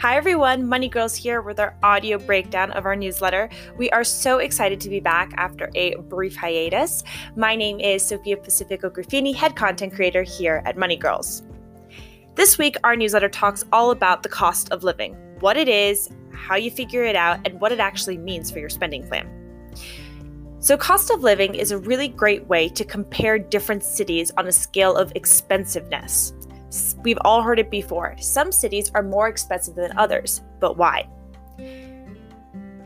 Hi everyone, Money Girls here with our audio breakdown of our newsletter. We are so excited to be back after a brief hiatus. My name is Sofia Pacifico Graffini, head content creator here at Money Girls. This week, our newsletter talks all about the cost of living what it is, how you figure it out, and what it actually means for your spending plan. So, cost of living is a really great way to compare different cities on a scale of expensiveness. We've all heard it before. Some cities are more expensive than others, but why?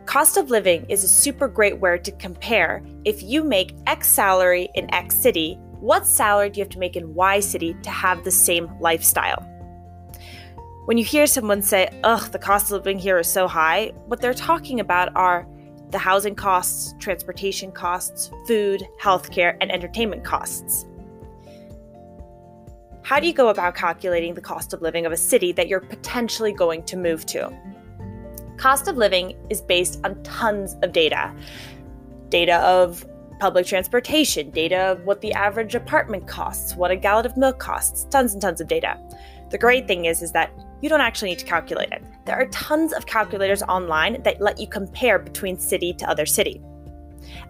Cost of living is a super great way to compare if you make X salary in X city, what salary do you have to make in Y city to have the same lifestyle? When you hear someone say, ugh, the cost of living here is so high, what they're talking about are the housing costs, transportation costs, food, healthcare, and entertainment costs. How do you go about calculating the cost of living of a city that you're potentially going to move to? Cost of living is based on tons of data data of public transportation, data of what the average apartment costs, what a gallon of milk costs, tons and tons of data. The great thing is, is that you don't actually need to calculate it. There are tons of calculators online that let you compare between city to other city.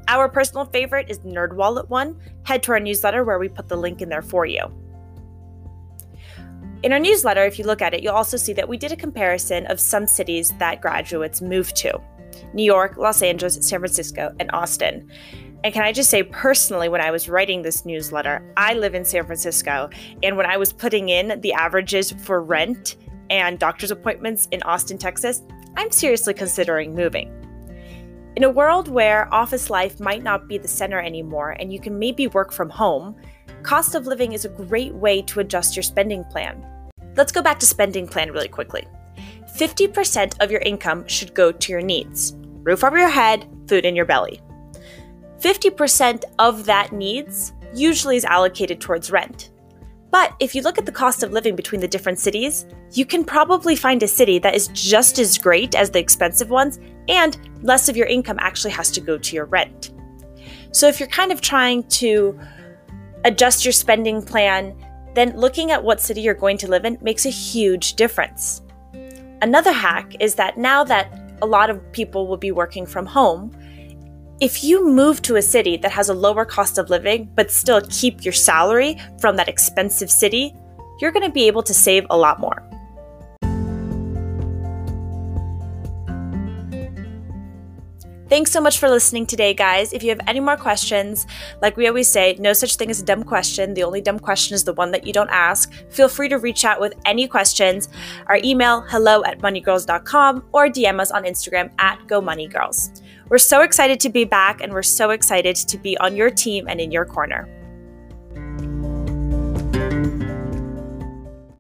Our personal favorite is NerdWallet one. Head to our newsletter where we put the link in there for you. In our newsletter, if you look at it, you'll also see that we did a comparison of some cities that graduates moved to New York, Los Angeles, San Francisco, and Austin. And can I just say, personally, when I was writing this newsletter, I live in San Francisco. And when I was putting in the averages for rent and doctor's appointments in Austin, Texas, I'm seriously considering moving. In a world where office life might not be the center anymore and you can maybe work from home, cost of living is a great way to adjust your spending plan. Let's go back to spending plan really quickly. 50% of your income should go to your needs roof over your head, food in your belly. 50% of that needs usually is allocated towards rent. But if you look at the cost of living between the different cities, you can probably find a city that is just as great as the expensive ones, and less of your income actually has to go to your rent. So if you're kind of trying to adjust your spending plan then looking at what city you're going to live in makes a huge difference. Another hack is that now that a lot of people will be working from home, if you move to a city that has a lower cost of living but still keep your salary from that expensive city, you're going to be able to save a lot more. Thanks so much for listening today, guys. If you have any more questions, like we always say, no such thing as a dumb question. The only dumb question is the one that you don't ask. Feel free to reach out with any questions. Our email, hello at moneygirls.com, or DM us on Instagram at GoMoneyGirls. We're so excited to be back, and we're so excited to be on your team and in your corner.